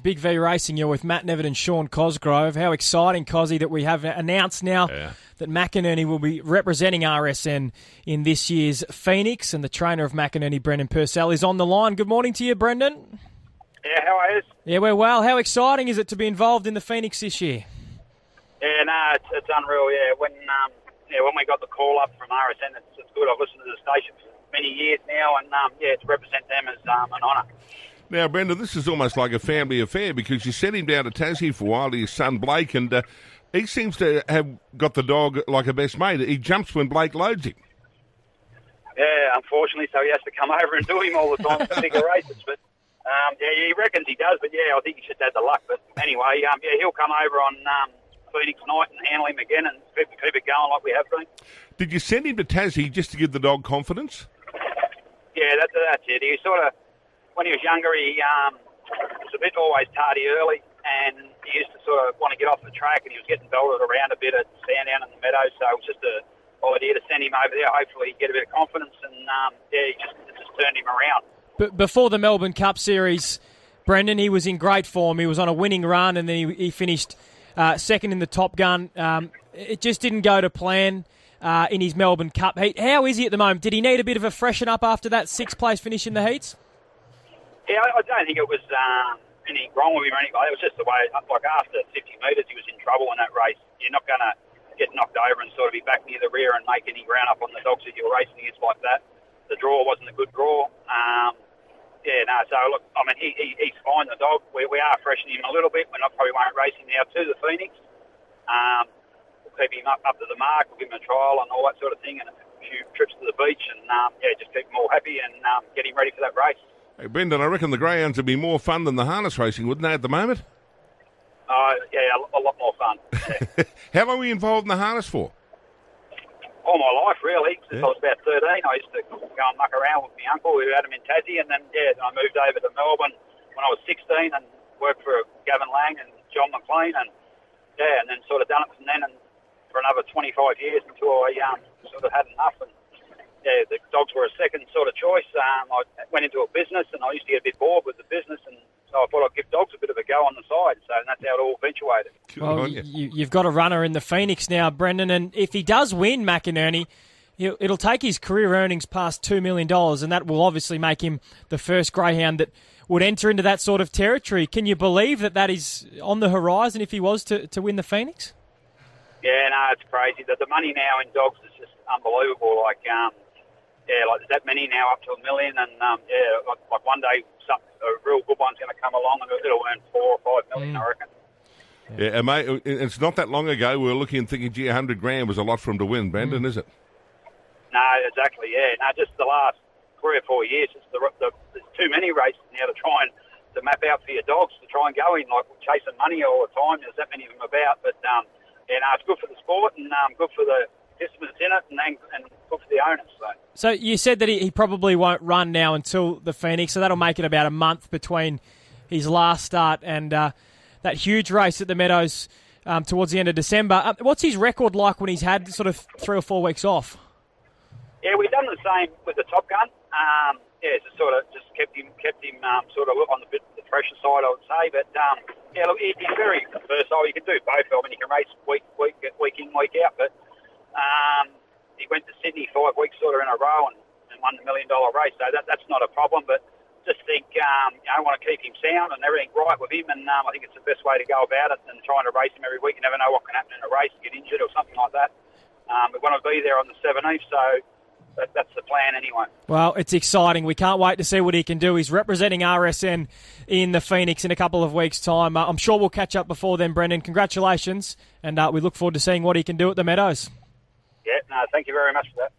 Big V Racing, you're with Matt Nevitt and Sean Cosgrove. How exciting, Cosy, that we have announced now Yeah. that McInerney will be representing RSN in this year's Phoenix, and the trainer of McInerney, Brendan Purcell, is on the line. Good morning to you, Brendan. Yeah, how are you? Yeah, we're well. How exciting is it to be involved in the Phoenix this year? Yeah, no, it's, it's unreal. Yeah, when um, yeah, when we got the call up from RSN, it's, it's good. I've listened to the station for many years now, and um, yeah, to represent them is um, an honour. Now, Brendan, this is almost like a family affair because you sent him down to Tassie for a while to his son Blake, and uh, he seems to have got the dog like a best mate. He jumps when Blake loads him. Yeah, unfortunately, so he has to come over and do him all the time for bigger races. But um, yeah, he reckons he does. But yeah, I think he just had the luck. But anyway, um, yeah, he'll come over on um, Phoenix night and handle him again and keep, keep it going like we have been. Did you send him to Tassie just to give the dog confidence? Yeah, that, that's it. He sort of, when he was younger, he um, was a bit always tardy early, and he used to sort of want to get off the track, and he was getting belted around a bit at Sandown in the Meadows. So it was just a idea to send him over there. Hopefully, he'd get a bit of confidence, and um, yeah, he just just turned him around. But before the Melbourne Cup Series, Brendan, he was in great form. He was on a winning run, and then he, he finished uh, second in the Top Gun. Um, it just didn't go to plan uh, in his Melbourne Cup heat. How is he at the moment? Did he need a bit of a freshen up after that sixth place finish in the heats? Yeah, I, I don't think it was um, anything wrong with him or anything. It was just the way, like after 50 metres, he was in trouble in that race. You're not going to get knocked over and sort of be back near the rear and make any ground up on the dogs that you're racing against like that. The draw wasn't a good draw. Um, yeah, no, so look, I mean, he, he, he's fine, the dog. We, we are freshening him a little bit. We're not probably won't race him now to the Phoenix. Um, we'll keep him up, up to the mark. We'll give him a trial and all that sort of thing and a few trips to the beach and, um, yeah, just keep him all happy and um, get him ready for that race. Hey, Brendan, I reckon the greyhounds would be more fun than the harness racing, wouldn't they, at the moment? Uh, yeah, a, lot more fun. Yeah. How long were you involved in the harness for? all my life, really. Since Yeah. I was about 13, I used to go and muck around with my uncle who had him in Tassie, and then, yeah, then I moved over to Melbourne when I was 16 and worked for Gavin Lang and John McLean, and, yeah, and then sort of done it from then and for another 25 years until I um, sort of had enough. And, yeah, the dogs were a second sort of choice. Um, I went into a business, and I used to get a bit bored with the business, and so I thought I'd give dogs a bit of a go on the side. So that's how it all eventuated. Good Well, you. you, you've got a runner in the Phoenix now, Brendan, and if he does win McInerney, he'll- it'll take his career earnings past $2 million, and that will obviously make him the first greyhound that would enter into that sort of territory. Can you believe that that is on the horizon if he was to, to win the Phoenix? Yeah, no, it's crazy. The, the money now in dogs is just unbelievable. Like, um, yeah, like there's that many now up to a million, and um, yeah, like, like one day some, a real good one's going to come along and it'll earn four or five million, I reckon. Yeah, and mate, it's not that long ago we were looking and thinking, gee, 100 grand was a lot for him to win, Brendan, is it? No, exactly. Yeah, no, just the last three or four years, it's the, the, there's too many races now to try and to map out for your dogs to try and go in like chasing money all the time. There's that many of them about, but um, yeah, no, it's good for the sport and um, good for the in it, and, and, and good for the owners. So. So you said that he, he probably won't run now until the Phoenix, so that'll make it about a month between his last start and uh, that huge race at the Meadows um, towards the end of December. Uh, what's his record like when he's had sort of three or four weeks off? Yeah, we've done the same with the Top Gun. Um, yeah, just sort of just kept him kept him um, sort of on the bit the fresher side, I would say. But um, yeah, look, he, he's very versatile. You can do both. I mean, you can race week week week in week out. Went to Sydney five weeks sort of in a row and, and won the million dollar race. So that, that's not a problem. But just think, um, you know, I want to keep him sound and everything right with him. And um, I think it's the best way to go about it than trying to race him every week. You never know what can happen in a race, get injured or something like that. Um, we want to be there on the 17th, so that, that's the plan anyway. Well, it's exciting. We can't wait to see what he can do. He's representing RSN in the Phoenix in a couple of weeks' time. Uh, I'm sure we'll catch up before then, Brendan. Congratulations, and uh, we look forward to seeing what he can do at the Meadows. Yeah, no, thank you very much for that.